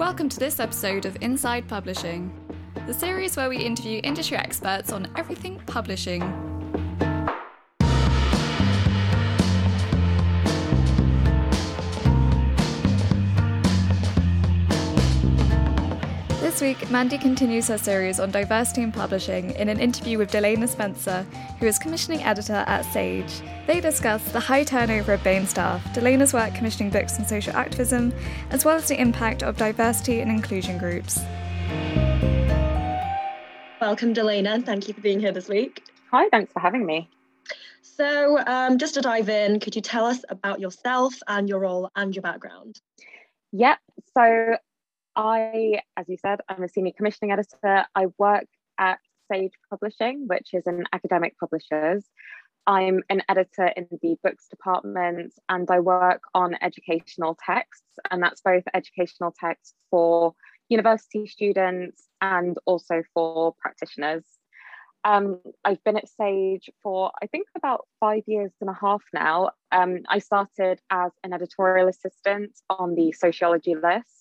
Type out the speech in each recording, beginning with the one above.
Welcome to this episode of Inside Publishing, the series where we interview industry experts on everything publishing. This week, Mandy continues her series on diversity in publishing in an interview with Delana Spencer, who is commissioning editor at Sage. They discuss the high turnover of BAME staff, Delana's work commissioning books on social activism, as well as the impact of diversity and inclusion groups. Welcome, Delana. Thank you for being here this week. Hi, thanks for having me. So, um, just to dive in, could you tell us about yourself and your role and your background? Yep. So, I, as you said, I'm a senior commissioning editor. I work at Sage Publishing, which is an academic publishers. I'm an editor in the books department and I work on educational texts, and that's both educational texts for university students and also for practitioners. Um, I've been at Sage for I think about five years and a half now. Um, I started as an editorial assistant on the sociology list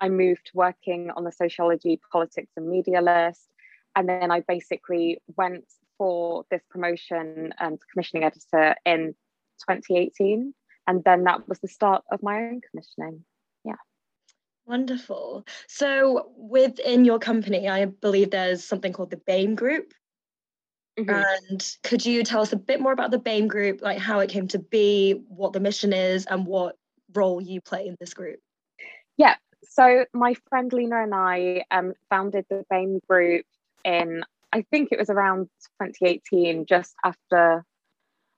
I moved working on the sociology, politics, and media list. And then I basically went for this promotion and commissioning editor in 2018. And then that was the start of my own commissioning. Yeah. Wonderful. So within your company, I believe there's something called the BAME Group. Mm-hmm. And could you tell us a bit more about the BAME Group, like how it came to be, what the mission is, and what role you play in this group? Yeah, so my friend Lena and I um, founded the BAME Group in, I think it was around 2018, just after,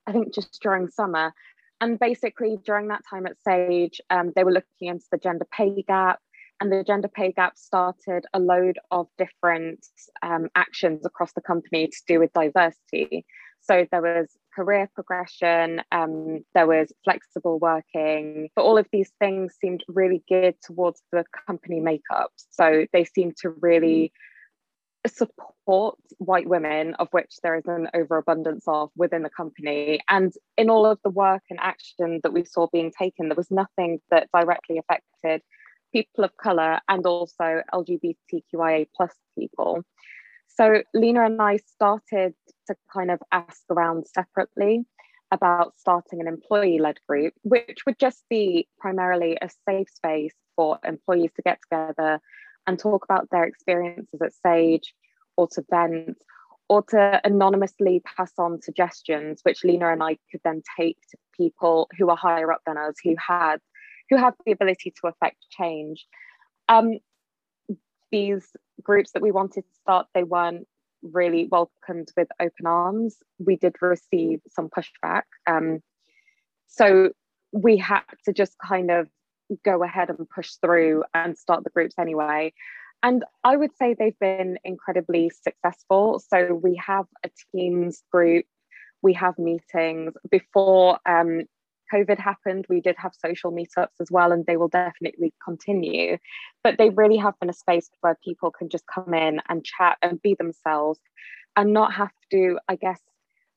I think just during summer. And basically during that time at Sage, um, they were looking into the gender pay gap and the gender pay gap started a load of different um, actions across the company to do with diversity. So there was career progression, um, there was flexible working, but all of these things seemed really geared towards the company makeup. So they seemed to really support white women, of which there is an overabundance of within the company. And in all of the work and action that we saw being taken, there was nothing that directly affected people of colour and also LGBTQIA plus people. So Lena and I started to kind of ask around separately about starting an employee led group, which would just be primarily a safe space for employees to get together and talk about their experiences at Sage or to vent or to anonymously pass on suggestions, which Lena and I could then take to people who are higher up than us, who had who have the ability to affect change. Um, these groups that we wanted to start, they weren't really welcomed with open arms. We did receive some pushback. Um, so we had to just kind of go ahead and push through and start the groups anyway. And I would say they've been incredibly successful. So we have a Teams group, we have meetings. Before um, COVID happened, we did have social meetups as well, and they will definitely continue. But they really have been a space where people can just come in and chat and be themselves and not have to, I guess,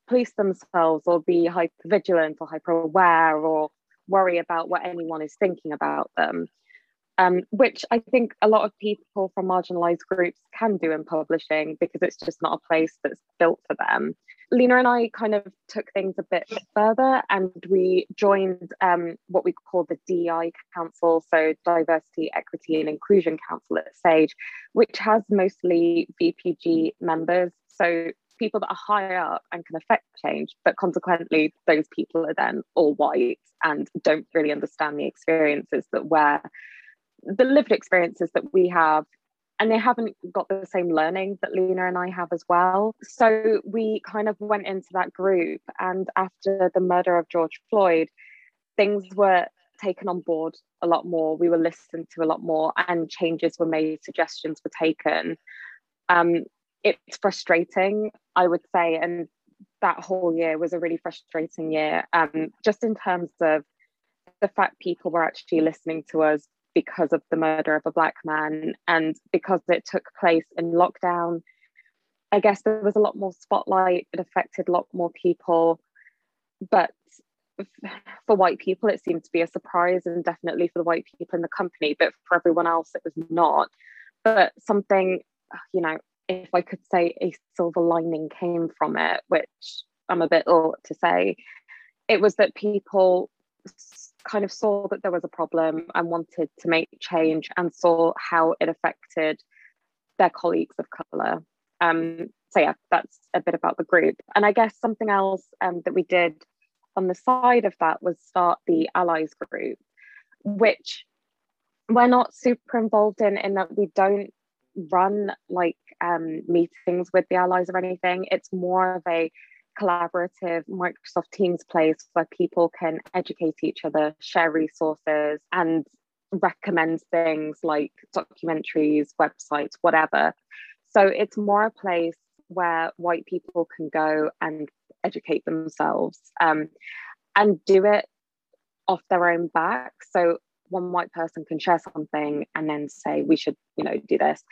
police themselves or be hyper vigilant or hyper aware or worry about what anyone is thinking about them um, which I think a lot of people from marginalized groups can do in publishing because it's just not a place that's built for them. Lena and I kind of took things a bit further and we joined um, what we call the DEI Council, so Diversity, Equity and Inclusion Council at SAGE, which has mostly VPG members. So people that are higher up and can affect change, but consequently, those people are then all white and don't really understand the experiences that we're the lived experiences that we have and they haven't got the same learning that Lena and I have as well. So we kind of went into that group, and after the murder of George Floyd, things were taken on board a lot more. We were listened to a lot more, and changes were made, suggestions were taken. Um, it's frustrating, I would say, and that whole year was a really frustrating year, um, just in terms of the fact people were actually listening to us because of the murder of a black man and because it took place in lockdown i guess there was a lot more spotlight it affected a lot more people but for white people, it seemed to be a surprise, and definitely for the white people in the company, but for everyone else, it was not. But something, you know, if I could say a silver lining came from it, which I'm a bit ill to say, it was that people kind of saw that there was a problem and wanted to make change and saw how it affected their colleagues of colour. Um, so yeah, that's a bit about the group. And I guess something else um, that we did on the side of that was start the allies group, which we're not super involved in in that we don't run like um, meetings with the allies or anything. It's more of a collaborative Microsoft Teams place where people can educate each other, share resources, and recommend things like documentaries, websites, whatever. So it's more a place where white people can go and educate themselves um, and do it off their own back. So one white person can share something and then say, we should, you know, do this.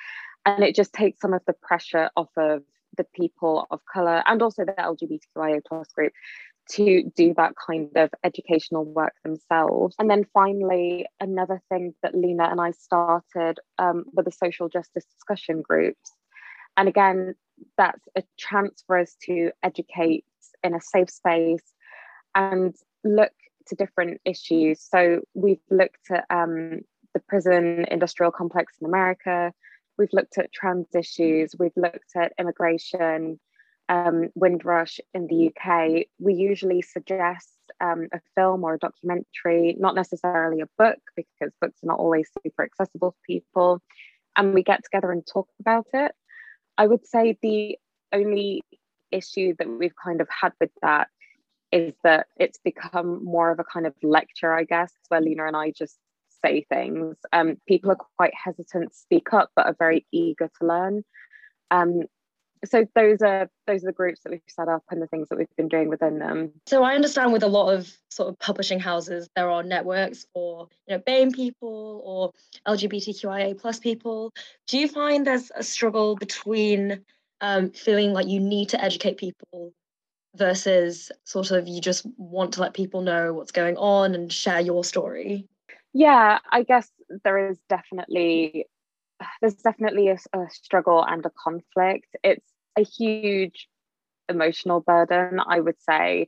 And it just takes some of the pressure off of the people of color and also the LGBTQIA plus group to do that kind of educational work themselves. And then finally, another thing that Lena and I started um, were the social justice discussion groups. And again, that's a chance for us to educate in a safe space and look to different issues. So we've looked at um, the prison industrial complex in America, we've looked at trans issues, we've looked at immigration, um, Windrush in the UK. We usually suggest um, a film or a documentary, not necessarily a book, because books are not always super accessible to people. And we get together and talk about it. I would say the only issue that we've kind of had with that is that it's become more of a kind of lecture, I guess, where Lena and I just say things. Um, people are quite hesitant to speak up, but are very eager to learn. Um, so those are those are the groups that we've set up and the things that we've been doing within them. So I understand with a lot of sort of publishing houses, there are networks for you know BAME people or LGBTQIA plus people. Do you find there's a struggle between um, feeling like you need to educate people versus sort of you just want to let people know what's going on and share your story? Yeah, I guess there is definitely there's definitely a, a, struggle and a conflict. It's a huge emotional burden, I would say,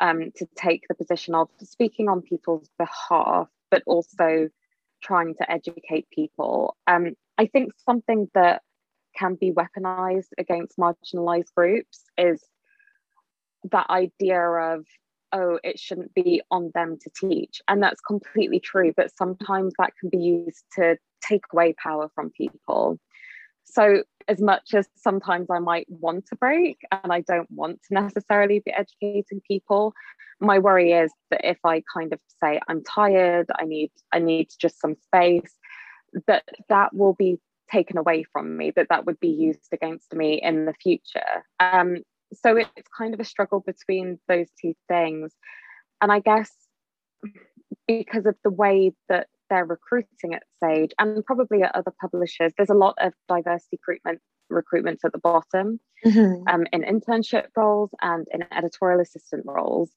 um, to take the position of speaking on people's behalf, but also trying to educate people. Um, I think something that can be weaponized against marginalized groups is that idea of oh, it shouldn't be on them to teach. And that's completely true. But sometimes that can be used to take away power from people. So, as much as sometimes I might want to break and I don't want to necessarily be educating people, my worry is that if I kind of say I'm tired, I need I need just some space, that that will be taken away from me, that that would be used against me in the future. Um, so it's kind of a struggle between those two things. And I guess because of the way that they're recruiting at Sage and probably at other publishers, there's a lot of diversity recruitment recruitment at the bottom mm-hmm. um, in internship roles and in editorial assistant roles.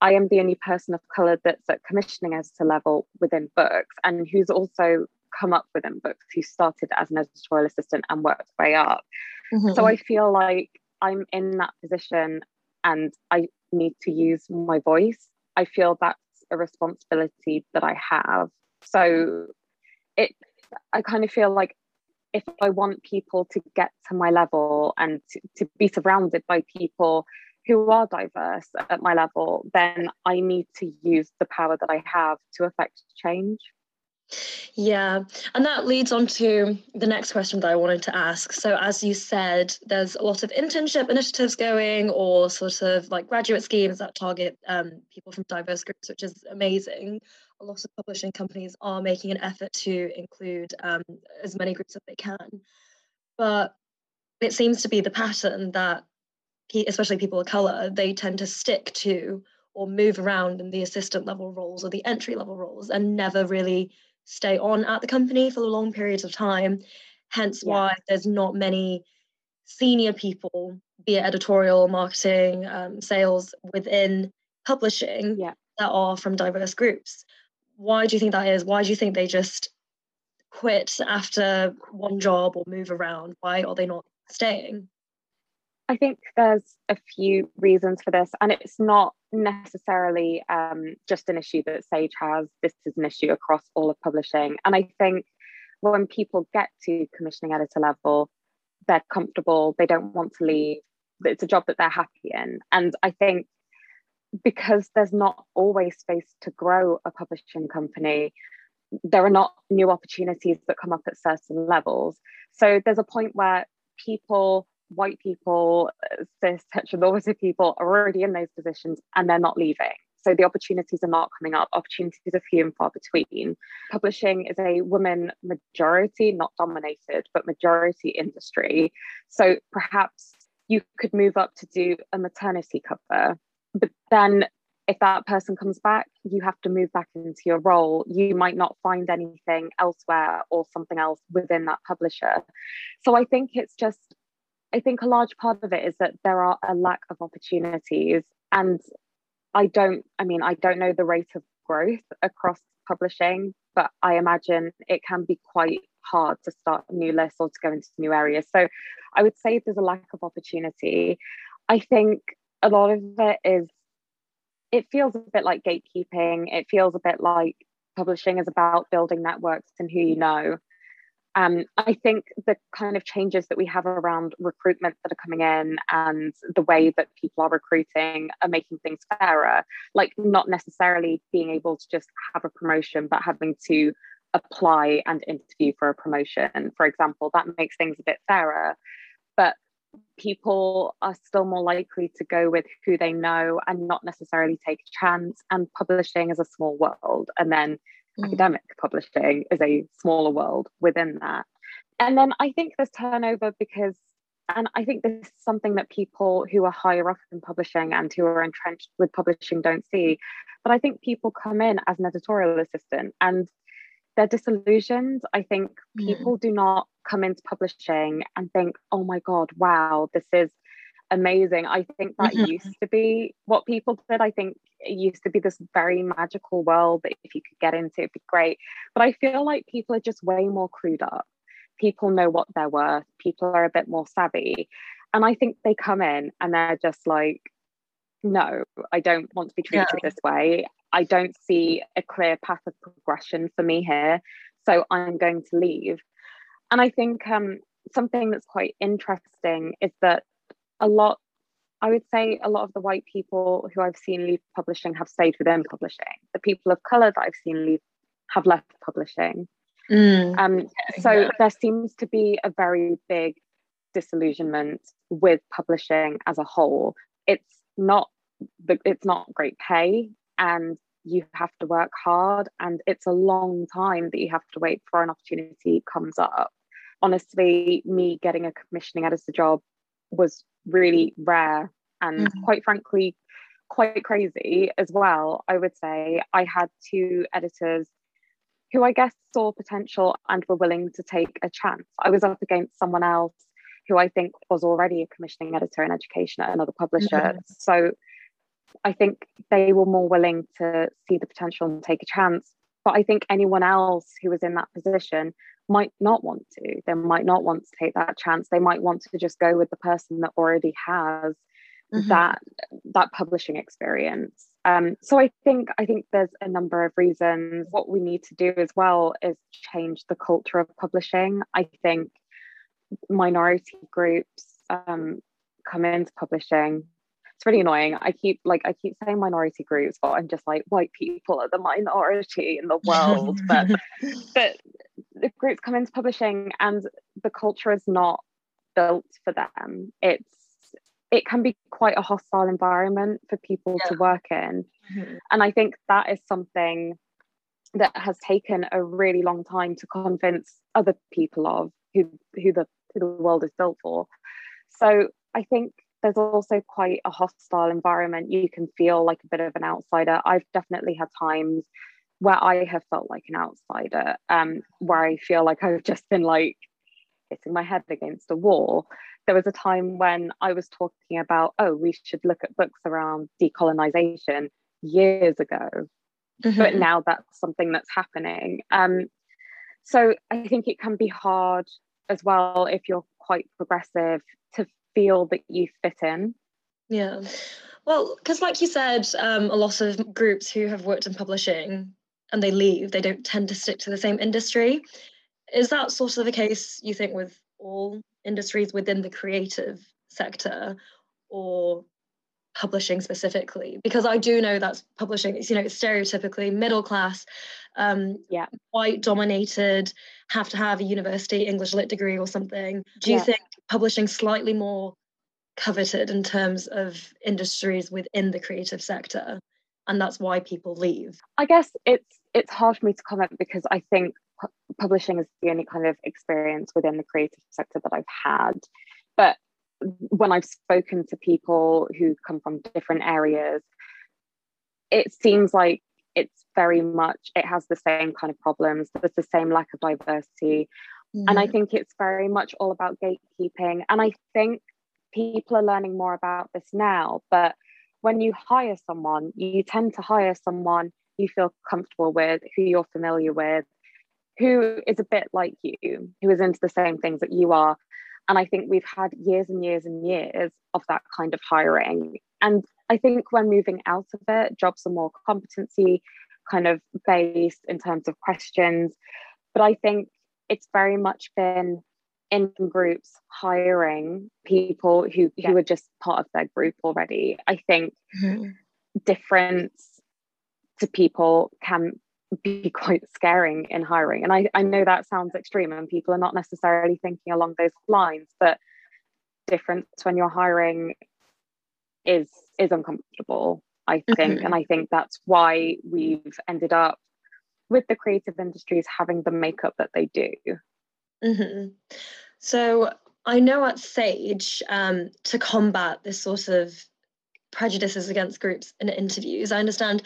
I am the only person of colour that's at commissioning editor level within books and who's also come up within books, who started as an editorial assistant and worked way up. Mm-hmm. So I feel like I'm in that position and I need to use my voice, I feel that's a responsibility that I have. So it I kind of feel like if I want people to get to my level and to, to be surrounded by people who are diverse at my level, then I need to use the power that I have to affect change. Yeah, and that leads on to the next question that I wanted to ask. So, as you said, there's a lot of internship initiatives going, or sort of like graduate schemes that target um, people from diverse groups, which is amazing. A lot of publishing companies are making an effort to include um, as many groups as they can. But it seems to be the pattern that, especially people of colour, they tend to stick to or move around in the assistant level roles or the entry level roles and never really stay on at the company for long periods of time. Hence yeah. why there's not many senior people, be it editorial, marketing, um, sales within publishing yeah. that are from diverse groups. Why do you think that is? Why do you think they just quit after one job or move around? Why are they not staying? I think there's a few reasons for this, and it's not necessarily um, just an issue that Sage has. This is an issue across all of publishing. And I think when people get to commissioning editor level, they're comfortable, they don't want to leave, it's a job that they're happy in. And I think because there's not always space to grow a publishing company, there are not new opportunities that come up at certain levels. So there's a point where people, white people, cis, heteronormative people are already in those positions and they're not leaving. So the opportunities are not coming up. Opportunities are few and far between. Publishing is a woman majority, not dominated, but majority industry. So perhaps you could move up to do a maternity cover, but then if that person comes back, you have to move back into your role. You might not find anything elsewhere or something else within that publisher. So I think it's just, I think a large part of it is that there are a lack of opportunities. And I don't, I mean, I don't know the rate of growth across publishing, but I imagine it can be quite hard to start new lists or to go into new areas. So I would say there's a lack of opportunity. I think a lot of it is, it feels a bit like gatekeeping. It feels a bit like publishing is about building networks and who you know. Um, I think the kind of changes that we have around recruitment that are coming in and the way that people are recruiting are making things fairer. Like, not necessarily being able to just have a promotion, but having to apply and interview for a promotion, for example, that makes things a bit fairer. But people are still more likely to go with who they know and not necessarily take a chance. And publishing is a small world. And then mm. academic publishing is a smaller world within that. And then I think there's turnover because, and I think this is something that people who are higher up in publishing and who are entrenched with publishing don't see. But I think people come in as an editorial assistant and they're disillusioned. I think mm. people mm. do not come into publishing and think, oh my God, wow, this is amazing. I think that mm-hmm. used to be what people did. I think it used to be this very magical world that if you could get into, it'd be great. But I feel like people are just way more crewed up. People know what they're worth. People are a bit more savvy. And I think they come in and they're just like, no, I don't want to be treated this way. I don't see a clear path of progression for me here. So I'm going to leave. And I think um, something that's quite interesting is that a lot I would say a lot of the white people who I've seen leave publishing have stayed within publishing. The people of color that I've seen leave have left publishing. Mm. Um, so yeah. there seems to be a very big disillusionment with publishing as a whole. It's not it's not great pay, and you have to work hard, and it's a long time that you have to wait for an opportunity comes up. Honestly, me getting a commissioning editor job was really rare and mm-hmm. quite frankly quite crazy as well i would say i had two editors who i guess saw potential and were willing to take a chance i was up against someone else who i think was already a commissioning editor in education at another publisher mm-hmm. so i think they were more willing to see the potential and take a chance but i think anyone else who was in that position might not want to. They might not want to take that chance. They might want to just go with the person that already has mm-hmm. that that publishing experience. Um, so I think I think there's a number of reasons. What we need to do as well is change the culture of publishing. I think minority groups um, come into publishing it's really annoying. I keep like I keep saying minority groups, but I'm just like white people are the minority in the world. but but the groups come into publishing and the culture is not built for them. It's it can be quite a hostile environment for people yeah. to work in. Mm-hmm. And I think that is something that has taken a really long time to convince other people of who who the who the world is built for. So I think there's also quite a hostile environment. You can feel like a bit of an outsider. I've definitely had times where I have felt like an outsider, um, where I feel like I've just been like hitting my head against a wall. there was a time when I was talking about, oh, we should look at books around decolonization years ago. Mm-hmm. But now that's something that's happening. Um, so I think it can be hard as well if you're quite progressive to feel that you fit in. Yeah. Well, because like you said, um, a lot of groups who have worked in publishing and they leave, they don't tend to stick to the same industry. Is that sort of the case, you think, with all industries within the creative sector or publishing specifically? Because I do know that publishing is, you know, stereotypically middle class, um, yeah, white dominated, have to have a university English lit degree or something. Do you think publishing slightly more coveted in terms of industries within the creative sector? And that's why people leave. I guess it's it's hard for me to comment because I think publishing is the only kind of experience within the creative sector that I've had. But when I've spoken to people who come from different areas, it seems like it's very much, it has the same kind of problems. There's the same lack of diversity. Mm. And I think it's very much all about gatekeeping. And I think people are learning more about this now. But when you hire someone, you tend to hire someone you feel comfortable with, who you're familiar with, who is a bit like you, who is into the same things that you are. And I think we've had years and years and years of that kind of hiring. And I think when moving out of it, jobs are more competency kind of based in terms of questions. But I think it's very much been in groups hiring people who, yeah. who are just part of their group already. I think mm-hmm. difference to people can be quite scaring in hiring. And I, I know that sounds extreme and people are not necessarily thinking along those lines, but difference when you're hiring is is uncomfortable, I think. Mm-hmm. And I think that's why we've ended up with the creative industries having the makeup that they do. Mm-hmm. So I know at Sage, um, to combat this sort of prejudices against groups in interviews, I understand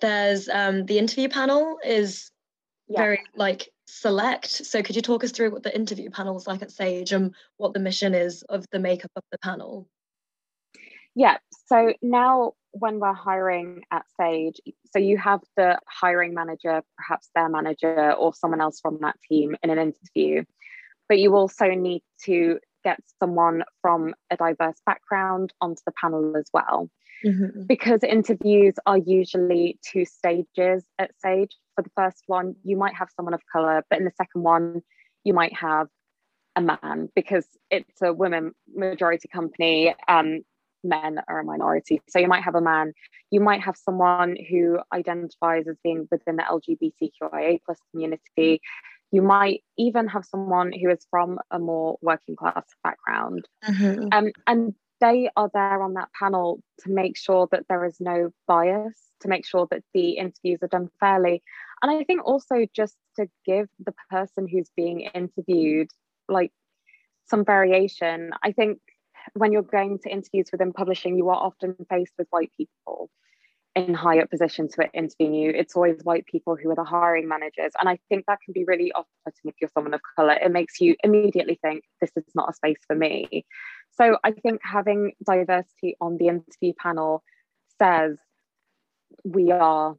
there's um, the interview panel is yeah. very like select. So could you talk us through what the interview panel is like at Sage and what the mission is of the makeup of the panel? Yeah. So now when we're hiring at Sage, so you have the hiring manager, perhaps their manager or someone else from that team in an interview, but you also need to get someone from a diverse background onto the panel as well. Mm-hmm. Because interviews are usually two stages at Sage. For the first one, you might have someone of color, but in the second one, you might have a man because it's a women majority company. Um, men are a minority. So you might have a man, you might have someone who identifies as being within the LGBTQIA plus community. You might even have someone who is from a more working class background. Mm-hmm. Um, and they are there on that panel to make sure that there is no bias, to make sure that the interviews are done fairly. And I think also just to give the person who's being interviewed like some variation. I think when you're going to interviews within publishing, you are often faced with white people in higher positions who are interviewing you. It's always white people who are the hiring managers. And I think that can be really off putting if you're someone of colour. It makes you immediately think, this is not a space for me. So I think having diversity on the interview panel says we are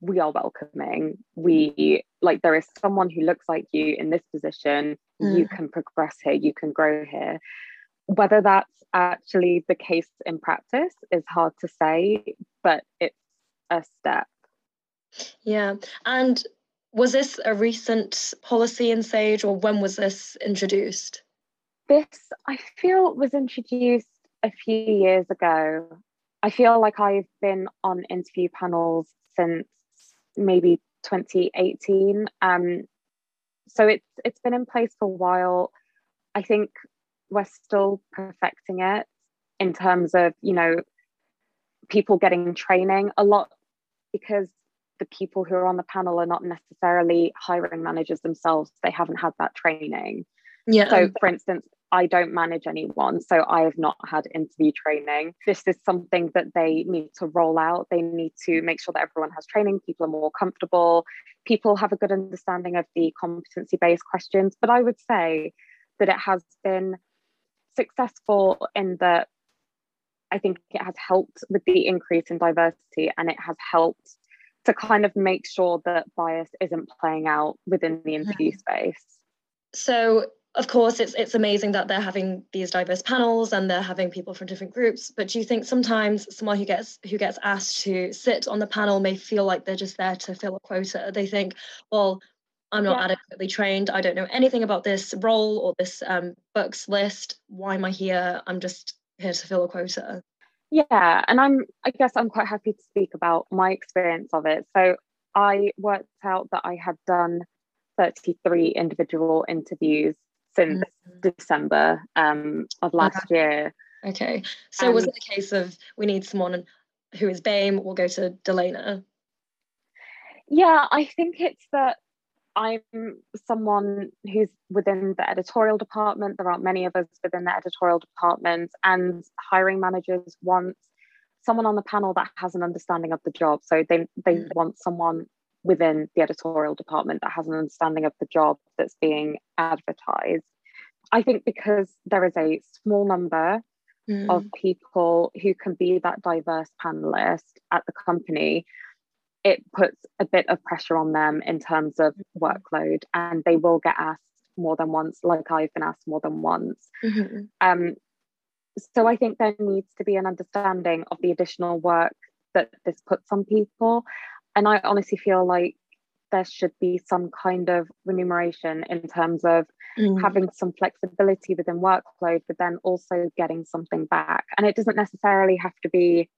we are welcoming we like there is someone who looks like you in this position mm. you can progress here you can grow here whether that's actually the case in practice is hard to say but it's a step yeah and was this a recent policy in sage or when was this introduced this, I feel, was introduced a few years ago. I feel like I've been on interview panels since maybe 2018. Um, so it's it's been in place for a while. I think we're still perfecting it in terms of you know people getting training a lot because the people who are on the panel are not necessarily hiring managers themselves. They haven't had that training. Yeah. So, for instance, I don't manage anyone, so I have not had interview training. This is something that they need to roll out. They need to make sure that everyone has training, people are more comfortable, people have a good understanding of the competency based questions. But I would say that it has been successful in that I think it has helped with the increase in diversity and it has helped to kind of make sure that bias isn't playing out within the interview mm-hmm. space. So of course it's it's amazing that they're having these diverse panels and they're having people from different groups but do you think sometimes someone who gets who gets asked to sit on the panel may feel like they're just there to fill a quota they think well i'm not yeah. adequately trained i don't know anything about this role or this um, books list why am i here i'm just here to fill a quota yeah and i'm i guess i'm quite happy to speak about my experience of it so i worked out that i had done 33 individual interviews since mm-hmm. December um, of last okay. year. Okay. So was it a case of we need someone who is BAME, we'll go to Delana? Yeah, I think it's that I'm someone who's within the editorial department. There aren't many of us within the editorial department, and hiring managers want someone on the panel that has an understanding of the job. So they they mm. want someone within the editorial department that has an understanding of the job that's being advertised. I think because there is a small number mm. of people who can be that diverse panelist at the company, it puts a bit of pressure on them in terms of workload, and they will get asked more than once, like I've been asked more than once. Mm-hmm. Um, so I think there needs to be an understanding of the additional work that this puts on people and I honestly feel like there should be some kind of remuneration in terms of mm. having some flexibility within workload, but then also getting something back. And it doesn't necessarily have to be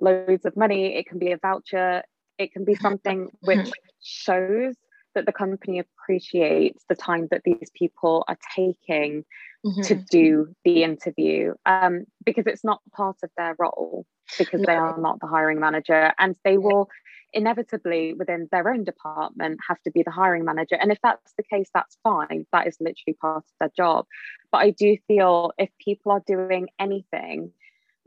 loads of money, it can be a voucher, it can be something which shows that the company appreciates the time that these people are taking mm-hmm. to do the interview um, because it's not part of their role because no. they are not the hiring manager and they will inevitably within their own department have to be the hiring manager. And if that's the case, that's fine. That is literally part of their job. But I do feel if people are doing anything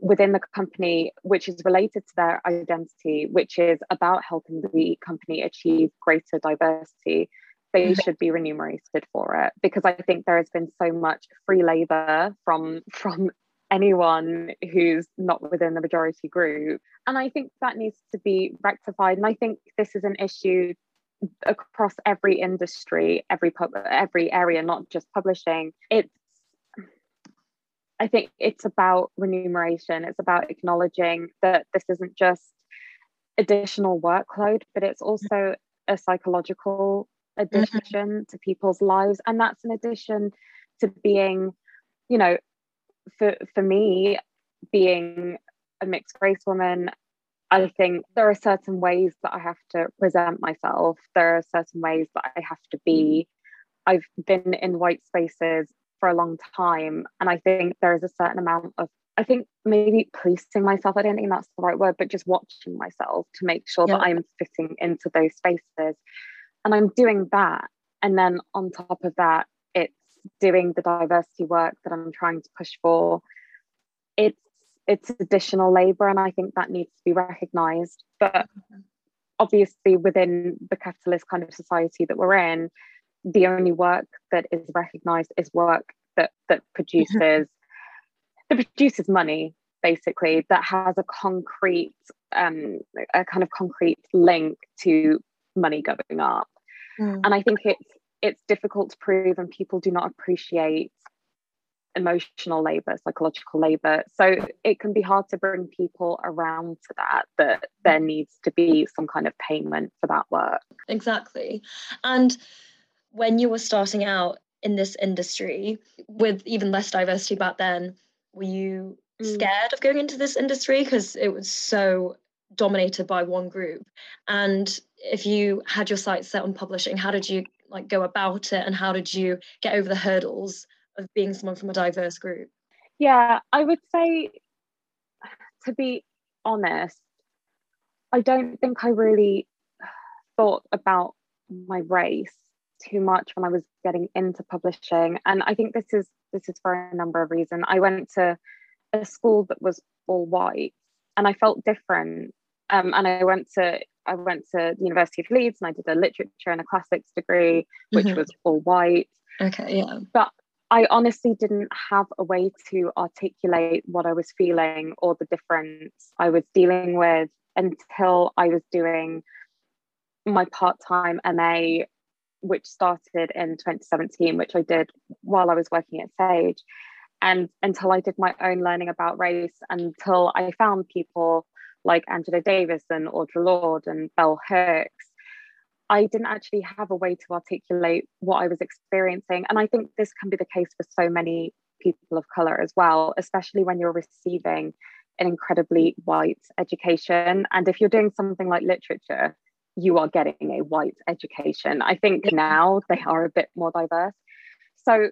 within the company which is related to their identity, which is about helping the company achieve greater diversity, they mm-hmm. should be remunerated for it because I think there has been so much free labor from from anyone who's not within the majority group. And I think that needs to be rectified. And I think this is an issue across every industry, every pub- every area, not just publishing. It's I think it's about remuneration. It's about acknowledging that this isn't just additional workload, but it's also a psychological addition mm-hmm. to people's lives. And that's in addition to being, you know, for for me, being a mixed race woman, I think there are certain ways that I have to present myself. There are certain ways that I have to be. I've been in white spaces for a long time, and I think there is a certain amount of I think maybe policing myself. I don't think that's the right word, but just watching myself to make sure yeah. that I'm fitting into those spaces. And I'm doing that. And then on top of that, it's doing the diversity work that I'm trying to push for, it's it's additional labor, and I think that needs to be recognised. But mm-hmm. obviously, within the capitalist kind of society that we're in, the only work that is recognised is work that that produces that produces money basically that has a concrete um, a kind of concrete link to money going up. Mm. and i think it's it's difficult to prove and people do not appreciate emotional labor psychological labor. So it can be hard to bring people around to that that there needs to be some kind of payment for that work. Exactly. And when you were starting out in this industry with even less diversity back then were you mm. scared of going into this industry? Because it was so dominated by one group. And if you had your sights set on publishing how did you like go about it? And how did you get over the hurdles of being someone from a diverse group? Yeah i would say to be honest i don't think i really thought about my race too much when i was getting into publishing and i think this is this is for a number of reasons i went to a school that was all white and i felt different um, and i went to I went to the University of Leeds and I did a literature and a classics degree, which mm-hmm. was all white. Okay, yeah. But I honestly didn't have a way to articulate what I was feeling or the difference I was dealing with until I was doing my part time MA, which started in 2017, which I did while I was working at Sage. And until I did my own learning about race, until I found people like Angela Davis and Audre Lorde and Bell Hooks I didn't actually have a way to articulate what I was experiencing. And I think this can be the case for so many people of color as well, especially when you're receiving an incredibly white education. And if you're doing something like literature, you are getting a white education. I think now they are a bit more diverse. So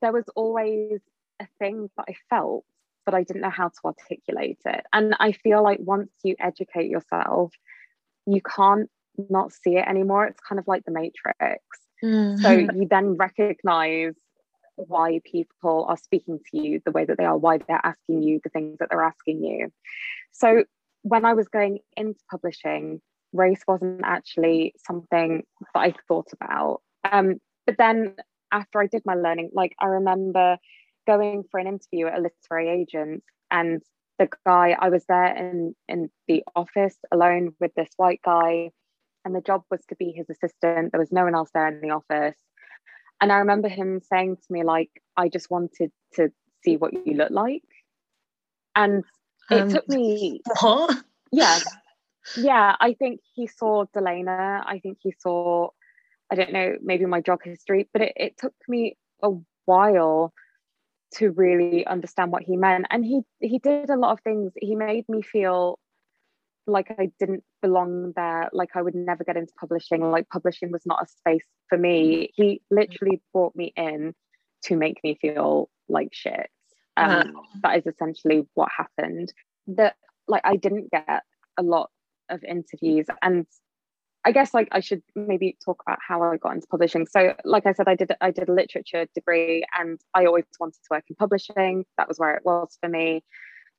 there was always a thing that I felt, but I didn't know how to articulate it. And I feel like once you educate yourself, you can't not see it anymore. It's kind of like the Matrix. Mm. So you then recognize why people are speaking to you the way that they are, why they're asking you the things that they're asking you. So when I was going into publishing, race wasn't actually something that I thought about. Um, but then after I did my learning, like I remember going for an interview at a literary agent and the guy I was there in in the office alone with this white guy and the job was to be his assistant. There was no one else there in the office. And I remember him saying to me, like, I just wanted to see what you look like. And it um, took me what? Yeah. Yeah. I think he saw Delana. I think he saw, I don't know, maybe my drug history, but it, it took me a while to really understand what he meant. And he he did a lot of things. He made me feel like I didn't belong there, like I would never get into publishing, like publishing was not a space for me. He literally brought me in to make me feel like shit. Um, wow. That is essentially what happened. That like I didn't get a lot of interviews and I guess like I should maybe talk about how I got into publishing. So like I said, I did I did a literature degree and I always wanted to work in publishing. That was where it was for me.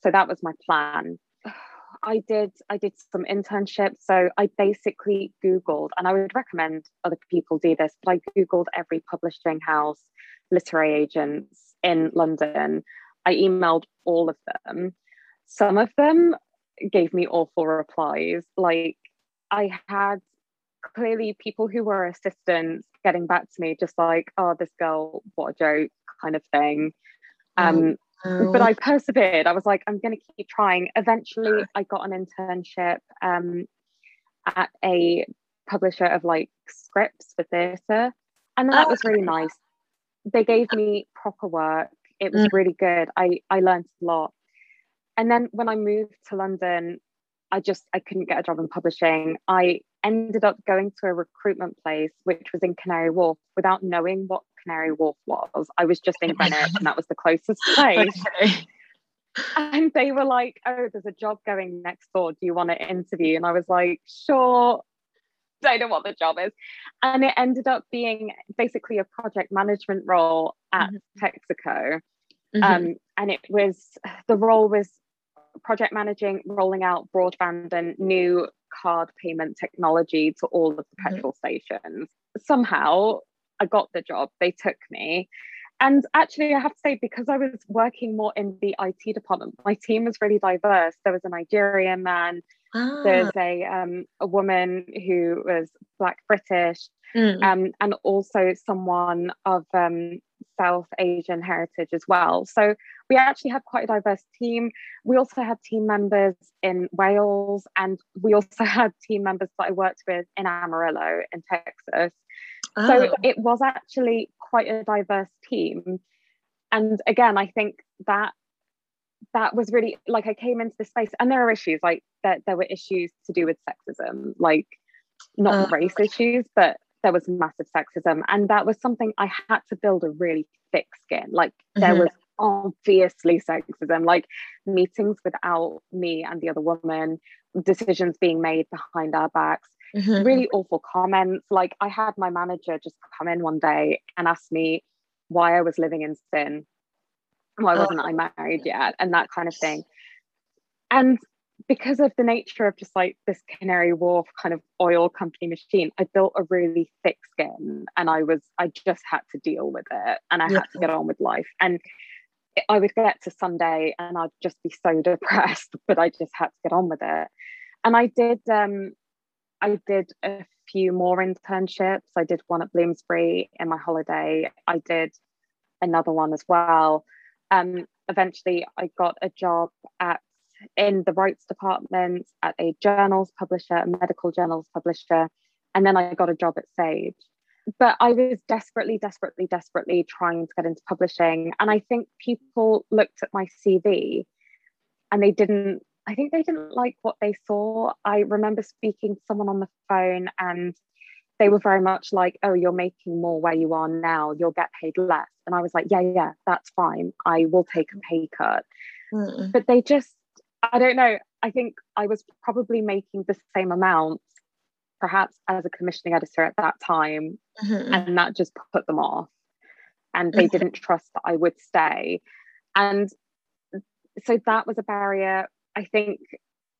So that was my plan. I did I did some internships. So I basically Googled, and I would recommend other people do this, but I Googled every publishing house, literary agents in London. I emailed all of them. Some of them gave me awful replies. Like I had clearly people who were assistants getting back to me, just like, oh, this girl, what a joke kind of thing. Um, but I persevered. I was like, I'm going to keep trying. Eventually, I got an internship um, at a publisher of like scripts for theatre, and that oh, was really nice. They gave me proper work. It was mm. really good. I I learned a lot. And then when I moved to London, I just I couldn't get a job in publishing. I ended up going to a recruitment place which was in Canary Wharf without knowing what Canary Wharf was. I was just in Greenwich and that was the closest place. Okay. And they were like, Oh, there's a job going next door. Do you want to interview? And I was like, Sure. Don't know what the job is. And it ended up being basically a project management role at mm-hmm. Texaco. Mm-hmm. Um, and it was the role was project managing, rolling out broadband and new card payment technology to all of the mm-hmm. petrol stations. Somehow I got the job, they took me. And actually, I have to say, because I was working more in the IT department, my team was really diverse. There was a Nigerian man, ah. there's a um, a woman who was Black British, mm. um, and also someone of um, South Asian heritage as well. So we actually had quite a diverse team. We also had team members in Wales, and we also had team members that I worked with in Amarillo in Texas. Oh. So it was actually quite a diverse team. And again, I think that that was really like I came into the space, and there are issues like that. There were issues to do with sexism, like not uh, race issues, but there was massive sexism and that was something i had to build a really thick skin like there mm-hmm. was obviously sexism like meetings without me and the other woman decisions being made behind our backs mm-hmm. really awful comments like i had my manager just come in one day and ask me why i was living in sin why wasn't oh. i married yet and that kind of thing and because of the nature of just like this Canary Wharf kind of oil company machine, I built a really thick skin and I was, I just had to deal with it and I yeah. had to get on with life. And I would get to Sunday and I'd just be so depressed, but I just had to get on with it. And I did, um, I did a few more internships. I did one at Bloomsbury in my holiday. I did another one as well. Um, eventually, I got a job at in the rights department at a journals publisher, a medical journals publisher, and then I got a job at Sage. But I was desperately, desperately, desperately trying to get into publishing. And I think people looked at my CV and they didn't, I think they didn't like what they saw. I remember speaking to someone on the phone and they were very much like, oh, you're making more where you are now, you'll get paid less. And I was like, yeah, yeah, that's fine. I will take a pay cut. Mm. But they just I don't know. I think I was probably making the same amount, perhaps as a commissioning editor at that time, mm-hmm. and that just put them off. And they mm-hmm. didn't trust that I would stay. And so that was a barrier. I think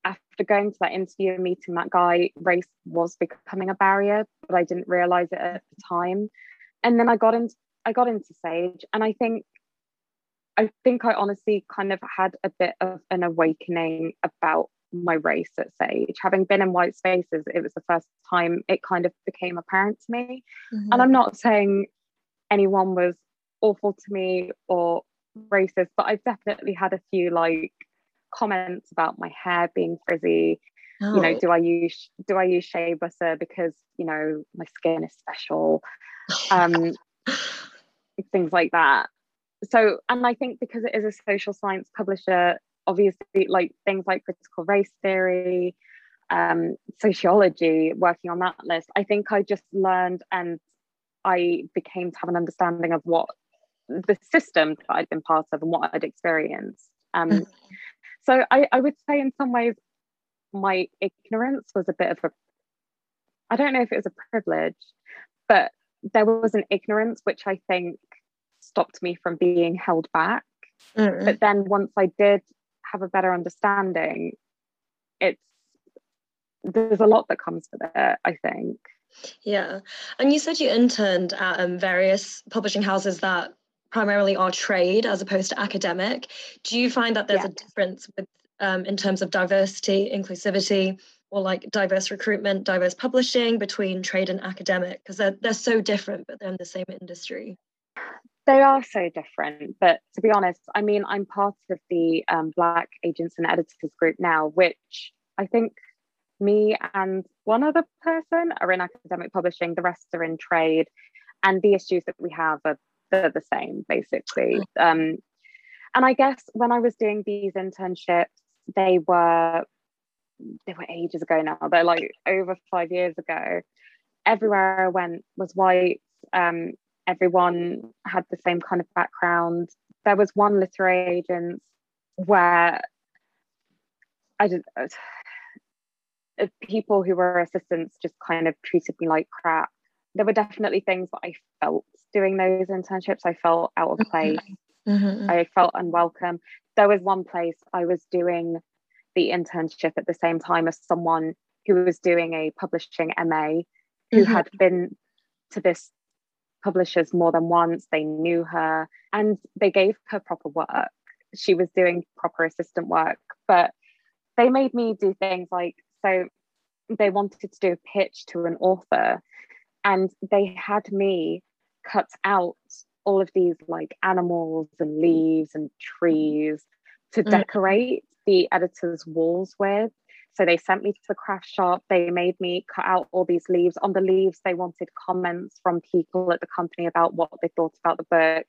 after going to that interview and meeting that guy, race was becoming a barrier, but I didn't realize it at the time. And then I got into I got into Sage, and I think I think I honestly kind of had a bit of an awakening about my race at Sage. Having been in white spaces, it was the first time it kind of became apparent to me. Mm-hmm. And I'm not saying anyone was awful to me or racist, but I've definitely had a few like comments about my hair being frizzy. Oh. You know, oh. do I use do I use shea butter because you know my skin is special? Um, things like that so and i think because it is a social science publisher obviously like things like critical race theory um, sociology working on that list i think i just learned and i became to have an understanding of what the system that i'd been part of and what i'd experienced um, mm. so I, I would say in some ways my ignorance was a bit of a i don't know if it was a privilege but there was an ignorance which i think stopped me from being held back. Mm. But then once I did have a better understanding, it's there's a lot that comes with it, I think. Yeah. And you said you interned at um, various publishing houses that primarily are trade as opposed to academic. Do you find that there's yeah. a difference with um, in terms of diversity, inclusivity, or like diverse recruitment, diverse publishing between trade and academic? Because they're, they're so different, but they're in the same industry. They are so different, but to be honest, I mean, I'm part of the um, Black Agents and Editors group now, which I think me and one other person are in academic publishing, the rest are in trade, and the issues that we have are they're the same basically. Um, and I guess when I was doing these internships, they were they were ages ago now. They're like over five years ago. Everywhere I went was white. Um, everyone had the same kind of background. There was one literary agent where I did uh, people who were assistants just kind of treated me like crap. There were definitely things that I felt doing those internships. I felt out of place. Mm-hmm. I felt unwelcome. There was one place I was doing the internship at the same time as someone who was doing a publishing MA who mm-hmm. had been to this publishers more than once. They knew her and they gave her proper work. She was doing proper assistant work, but they made me do things like so they wanted to do a pitch to an author and they had me cut out all of these like animals and leaves and trees to mm. decorate mm. the editor's walls with so they sent me to the craft shop. They made me cut out all these leaves. On the leaves, they wanted comments from people at the company about what they thought about the book.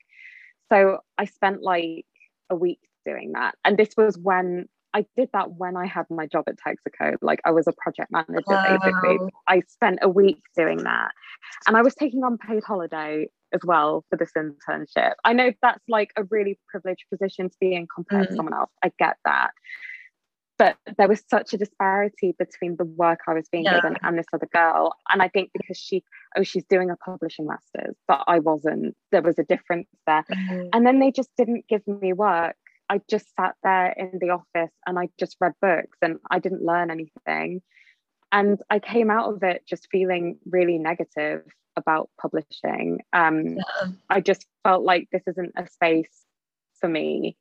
So I spent like a week doing that. And this was when I did that when I had my job at Texaco. Like I was a project manager wow. basically. I spent a week doing that. And I was taking unpaid holiday as well for this internship. I know that's like a really privileged position to be in compared mm. to someone else. I get that but there was such a disparity between the work I was being yeah. given and this other girl. And I think because she, oh, she's doing a publishing master's, but I wasn't, there was a difference there. Mm-hmm. And then they just didn't give me work. I just sat there in the office and I just read books and I didn't learn anything. And I came out of it just feeling really negative about publishing. Um, yeah. I just felt like this isn't a space for me.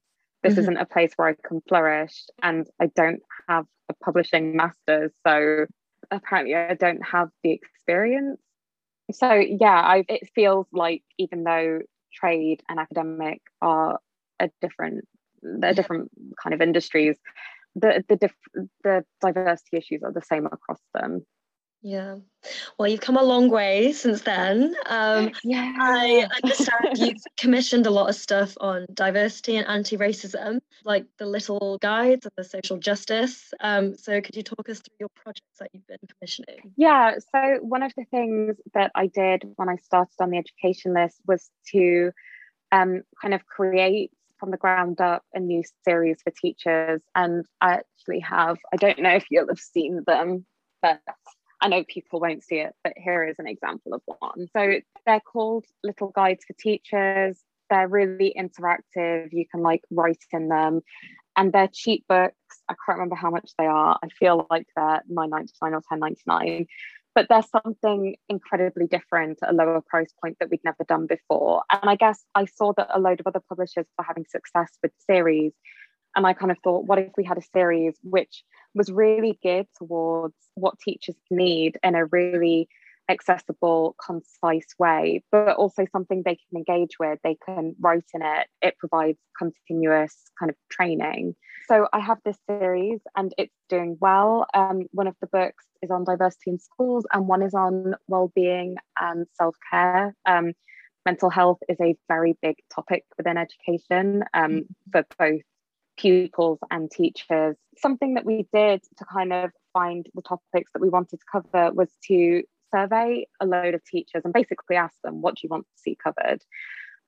This mm-hmm. isn't a place where I can flourish. And I don't have a publishing master's. So apparently, I don't have the experience. So, yeah, I, it feels like even though trade and academic are a different, they're different kind of industries, the the diff- the diversity issues are the same across them. Yeah. Well, you've come a long way since then. Um, yeah. I understand you've commissioned a lot of stuff on diversity and anti racism, like the little guides and the social justice. Um, so, could you talk us through your projects that you've been commissioning? Yeah. So, one of the things that I did when I started on the education list was to um, kind of create from the ground up a new series for teachers. And I actually have, I don't know if you'll have seen them, but I know people won't see it, but here is an example of one. So they're called Little Guides for Teachers. They're really interactive. You can like write in them. And they're cheap books. I can't remember how much they are. I feel like they're 9.99 or 10.99 but there's something incredibly different at a lower price point that we'd never done before. And I guess I saw that a load of other publishers were having success with series. And I kind of thought, what if we had a series which was really geared towards what teachers need in a really accessible, concise way, but also something they can engage with. They can write in it. It provides continuous kind of training. So I have this series and it's doing well. Um, one of the books is on diversity in schools and one is on well-being and self-care. Um, mental health is a very big topic within education um, mm-hmm. for both pupils and teachers. Something that we did to kind of find the topics that we wanted to cover was to survey a load of teachers and basically ask them, what do you want to see covered?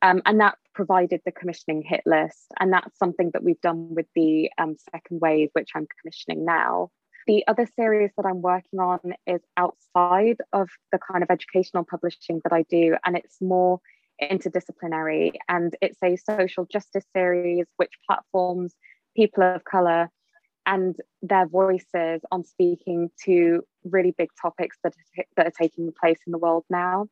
Um, and that provided the commissioning hit list. And that's something that we've done with the um, second wave, which I'm commissioning now. The other series that I'm working on is outside of the kind of educational publishing that I do, and it's more interdisciplinary. And it's a social justice series which platforms people of colour and their voices on speaking to really big topics that are, that are taking place in the world now.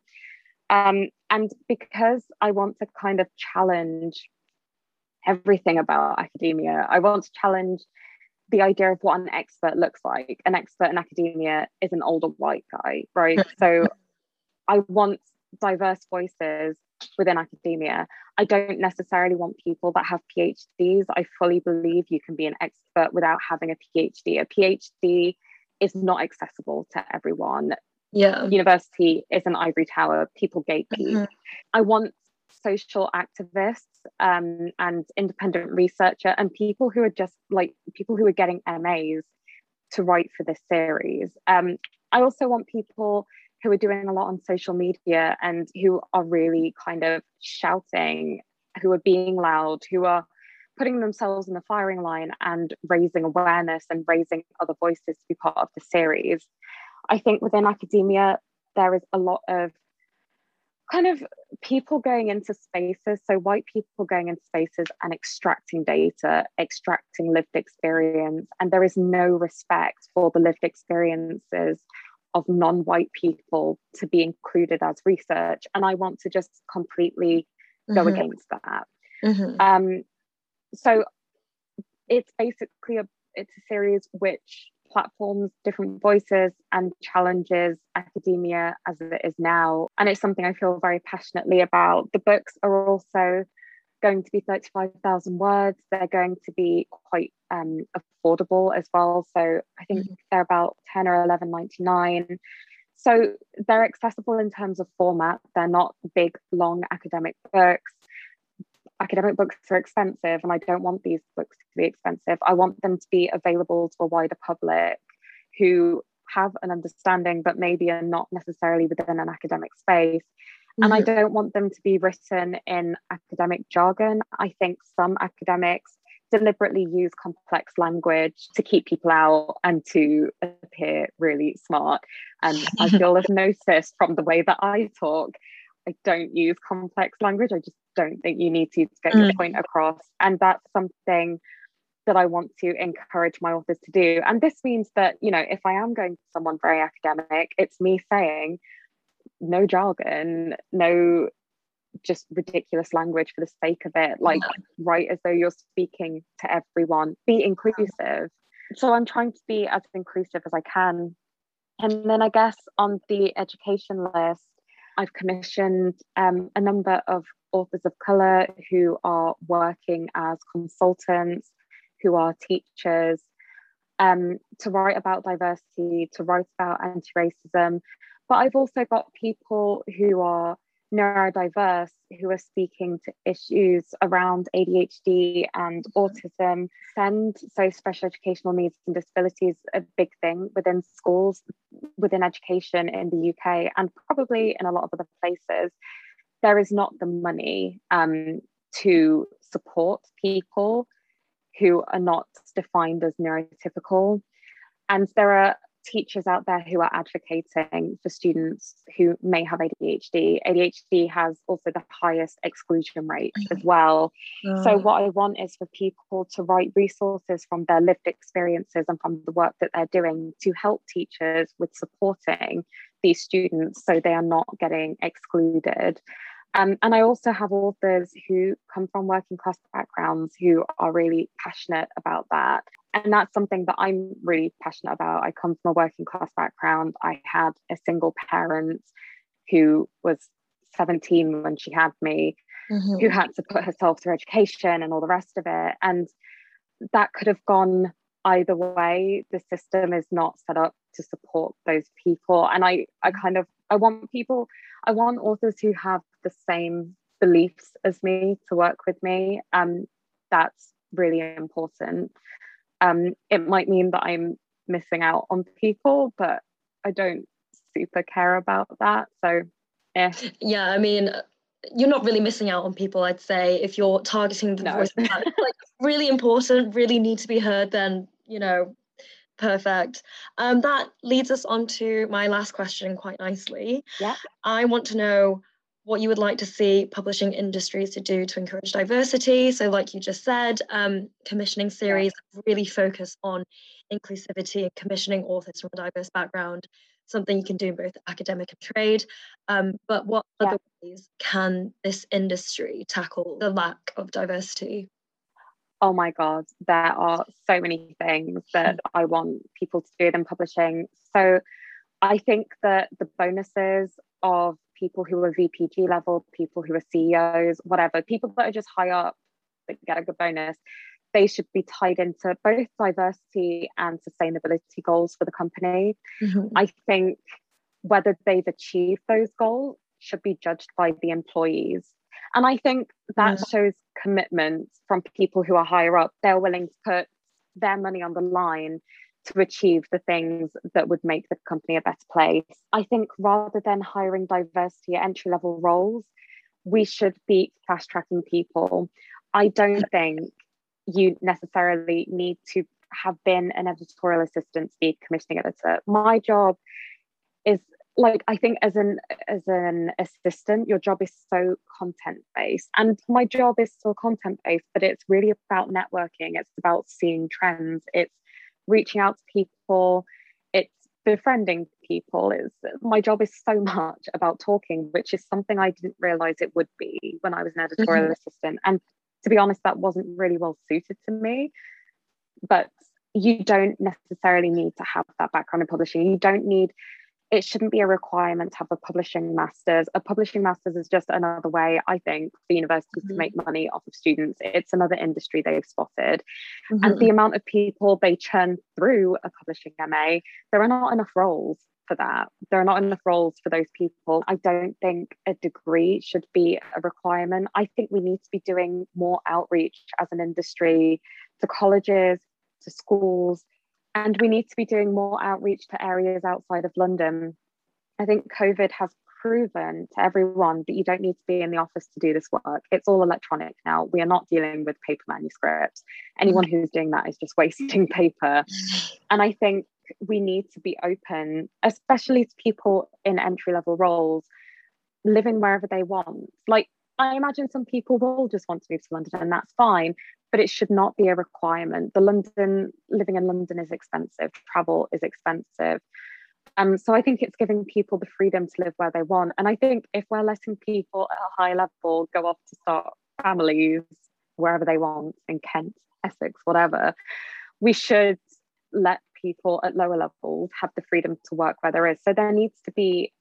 Um, and because I want to kind of challenge everything about academia, I want to challenge the idea of what an expert looks like. An expert in academia is an older white guy, right? so I want diverse voices within academia. I don't necessarily want people that have PhDs. I fully believe you can be an expert without having a PhD. A PhD is not accessible to everyone. Yeah. University is an ivory tower, people gatekeep. Mm-hmm. I want social activists um, and independent researcher and people who are just like people who are getting MAs to write for this series. Um, I also want people who are doing a lot on social media and who are really kind of shouting, who are being loud, who are putting themselves in the firing line and raising awareness and raising other voices to be part of the series. I think within academia, there is a lot of kind of people going into spaces, so white people going into spaces and extracting data, extracting lived experience, and there is no respect for the lived experiences of non-white people to be included as research and i want to just completely go mm-hmm. against that mm-hmm. um, so it's basically a it's a series which platforms different voices and challenges academia as it is now and it's something i feel very passionately about the books are also going to be 35,000 words. They're going to be quite um, affordable as well. So I think mm-hmm. they're about 10 or 11.99. So they're accessible in terms of format. They're not big, long academic books. Academic books are expensive, and I don't want these books to be expensive. I want them to be available to a wider public who have an understanding, but maybe are not necessarily within an academic space and I mm-hmm. don't want them to be written in academic jargon. I think some academics deliberately use complex language to keep people out and to appear really smart. And as you'll have noticed from the way that I talk, I don't use complex language. I just don't think you need to, to get mm. your point across. And that's something that I want to encourage my authors to do. And this means that, you know, if I am going to someone very academic, it's me saying no jargon, no just ridiculous language for the sake of it, like write as though you're speaking to everyone, be inclusive. So I'm trying to be as inclusive as I can. And then I guess on the education list, I've commissioned um, a number of authors of colour who are working as consultants who are teachers um, to write about diversity, to write about anti racism. But I've also got people who are neurodiverse who are speaking to issues around ADHD and autism. SEND, so special educational needs and disabilities, are a big thing within schools, within education in the UK, and probably in a lot of other places. There is not the money um, to support people who are not defined as neurotypical. And there are teachers out there who are advocating for students who may have ADHD. ADHD has also the highest exclusion rate as well. Oh. So, what I want is for people to write resources from their lived experiences and from the work that they're doing to help teachers with supporting these students so they are not getting excluded. Um, and I also have authors who come from working class backgrounds who are really passionate about that. And that's something that I'm really passionate about. I come from a working class background. I had a single parent who was 17 when she had me, mm-hmm. who had to put herself through education and all the rest of it. And that could have gone either way. The system is not set up to support those people. And I, I kind of I want people, I want authors who have the same beliefs as me to work with me. Um, that's really important. Um, it might mean that I'm missing out on people, but I don't super care about that. So, yeah. Yeah, I mean, you're not really missing out on people, I'd say, if you're targeting the no. voice like really important, really need to be heard, then you know, perfect. Um, that leads us on to my last question quite nicely. Yeah. I want to know what you would like to see publishing industries to do to encourage diversity. So, like you just said, um, commissioning series really focus on inclusivity and commissioning authors from a diverse background, something you can do in both academic and trade. Um, but what yeah. other ways can this industry tackle the lack of diversity? Oh my God, there are so many things that I want people to do in publishing. So, I think that the bonuses of people who are VPG level, people who are CEOs, whatever, people that are just high up that get a good bonus, they should be tied into both diversity and sustainability goals for the company. Mm-hmm. I think whether they've achieved those goals should be judged by the employees. And I think that yeah. shows commitment from people who are higher up. They're willing to put their money on the line to achieve the things that would make the company a better place. I think rather than hiring diversity at entry level roles, we should be fast tracking people. I don't think you necessarily need to have been an editorial assistant to be a commissioning editor. My job is like I think as an as an assistant, your job is so content based, and my job is still content based, but it's really about networking. It's about seeing trends. It's reaching out to people. It's befriending people. Is my job is so much about talking, which is something I didn't realize it would be when I was an editorial mm-hmm. assistant. And to be honest, that wasn't really well suited to me. But you don't necessarily need to have that background in publishing. You don't need it shouldn't be a requirement to have a publishing master's. A publishing master's is just another way, I think, for universities mm-hmm. to make money off of students. It's another industry they've spotted. Mm-hmm. And the amount of people they churn through a publishing MA, there are not enough roles for that. There are not enough roles for those people. I don't think a degree should be a requirement. I think we need to be doing more outreach as an industry to colleges, to schools, and we need to be doing more outreach to areas outside of London. I think COVID has proven to everyone that you don't need to be in the office to do this work. It's all electronic now. We are not dealing with paper manuscripts. Anyone who's doing that is just wasting paper. And I think we need to be open, especially to people in entry level roles. living wherever they want. Like, I imagine some people will just want to move to London, and that's fine, but it should not be a requirement. The London, living in London is expensive, travel is expensive. Um, so I think it's giving people the freedom to live where they want. And I think if we're letting people at a high level go off to start families wherever they want in Kent, Essex, whatever, we should let people at lower levels have the freedom to work where there is. So there needs to be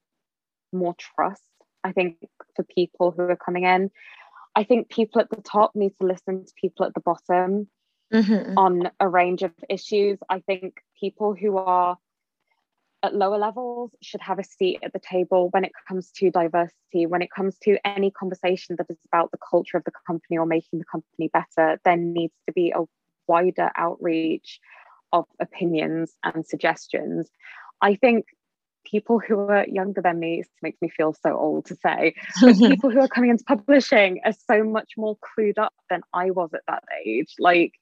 more trust, I think, for people who are coming in. I think people at the top need to listen to people at the bottom mm-hmm. on a range of issues. I think people who are at lower levels should have a seat at the table when it comes to diversity, when it comes to any conversation that is about the culture of the company or making the company better, there needs to be a wider outreach of opinions and suggestions. I think people who are younger than me, makes me feel so old to say, but people who are coming into publishing are so much more clued up than I was at that age. Like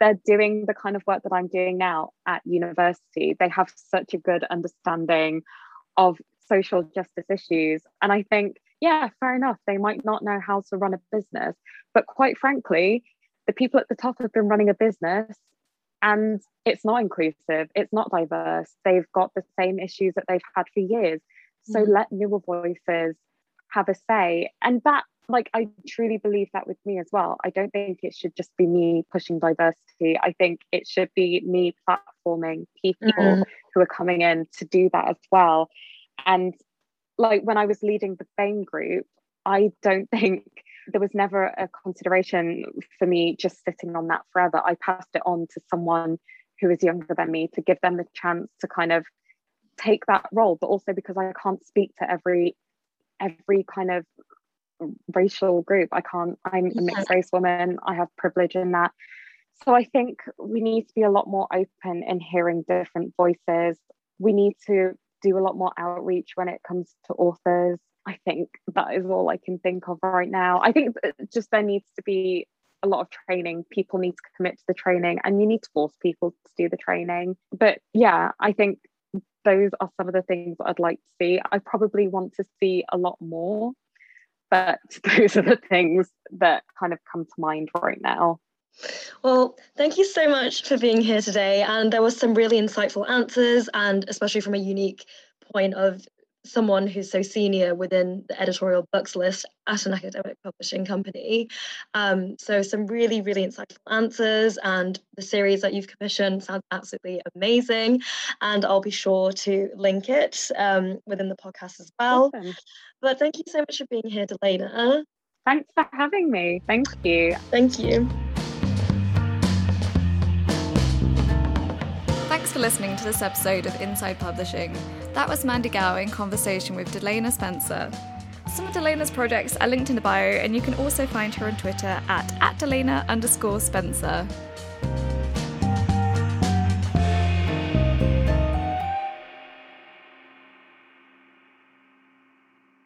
they're doing the kind of work that I'm doing now at university. They have such a good understanding of social justice issues. And I think, yeah, fair enough, they might not know how to run a business. But quite frankly, the people at the top have been running a business and it's not inclusive, it's not diverse. They've got the same issues that they've had for years. So mm let newer voices have a say. And that like I truly believe that with me as well. I don't think it should just be me pushing diversity. I think it should be me platforming people mm. who are coming in to do that as well. And like when I was leading the BAME group, I don't think there was never a consideration for me just sitting on that forever. I passed it on to someone who is younger than me to give them the chance to kind of take that role, but also because I can't speak to every every kind of racial group. I can't, I'm a mixed race woman, I have privilege in that. So I think we need to be a lot more open in hearing different voices. We need to do a lot more outreach when it comes to authors. I think that is all I can think of right now. I think just there needs to be a lot of training. People need to commit to the training and you need to force people to do the training. But yeah, I think those are some of the things I'd like to see. I probably want to see a lot more but those are the things that kind of come to mind right now. Well, thank you so much for being here today. And there was some really insightful answers, and especially from a unique point of someone who's so senior within the editorial books list at an academic publishing company. Um, so some really, really insightful answers and the series that you've commissioned sounds absolutely amazing. And I'll be sure to link it um, within the podcast as well. Awesome. But thank you so much for being here, Delana. Thanks for having me. Thank you. Thank you. For listening to this episode of Inside Publishing. That was Mandy Gow in conversation with Delana Spencer. Some of Delana's projects are linked in the bio, and you can also find her on Twitter at, at Delena underscore Spencer.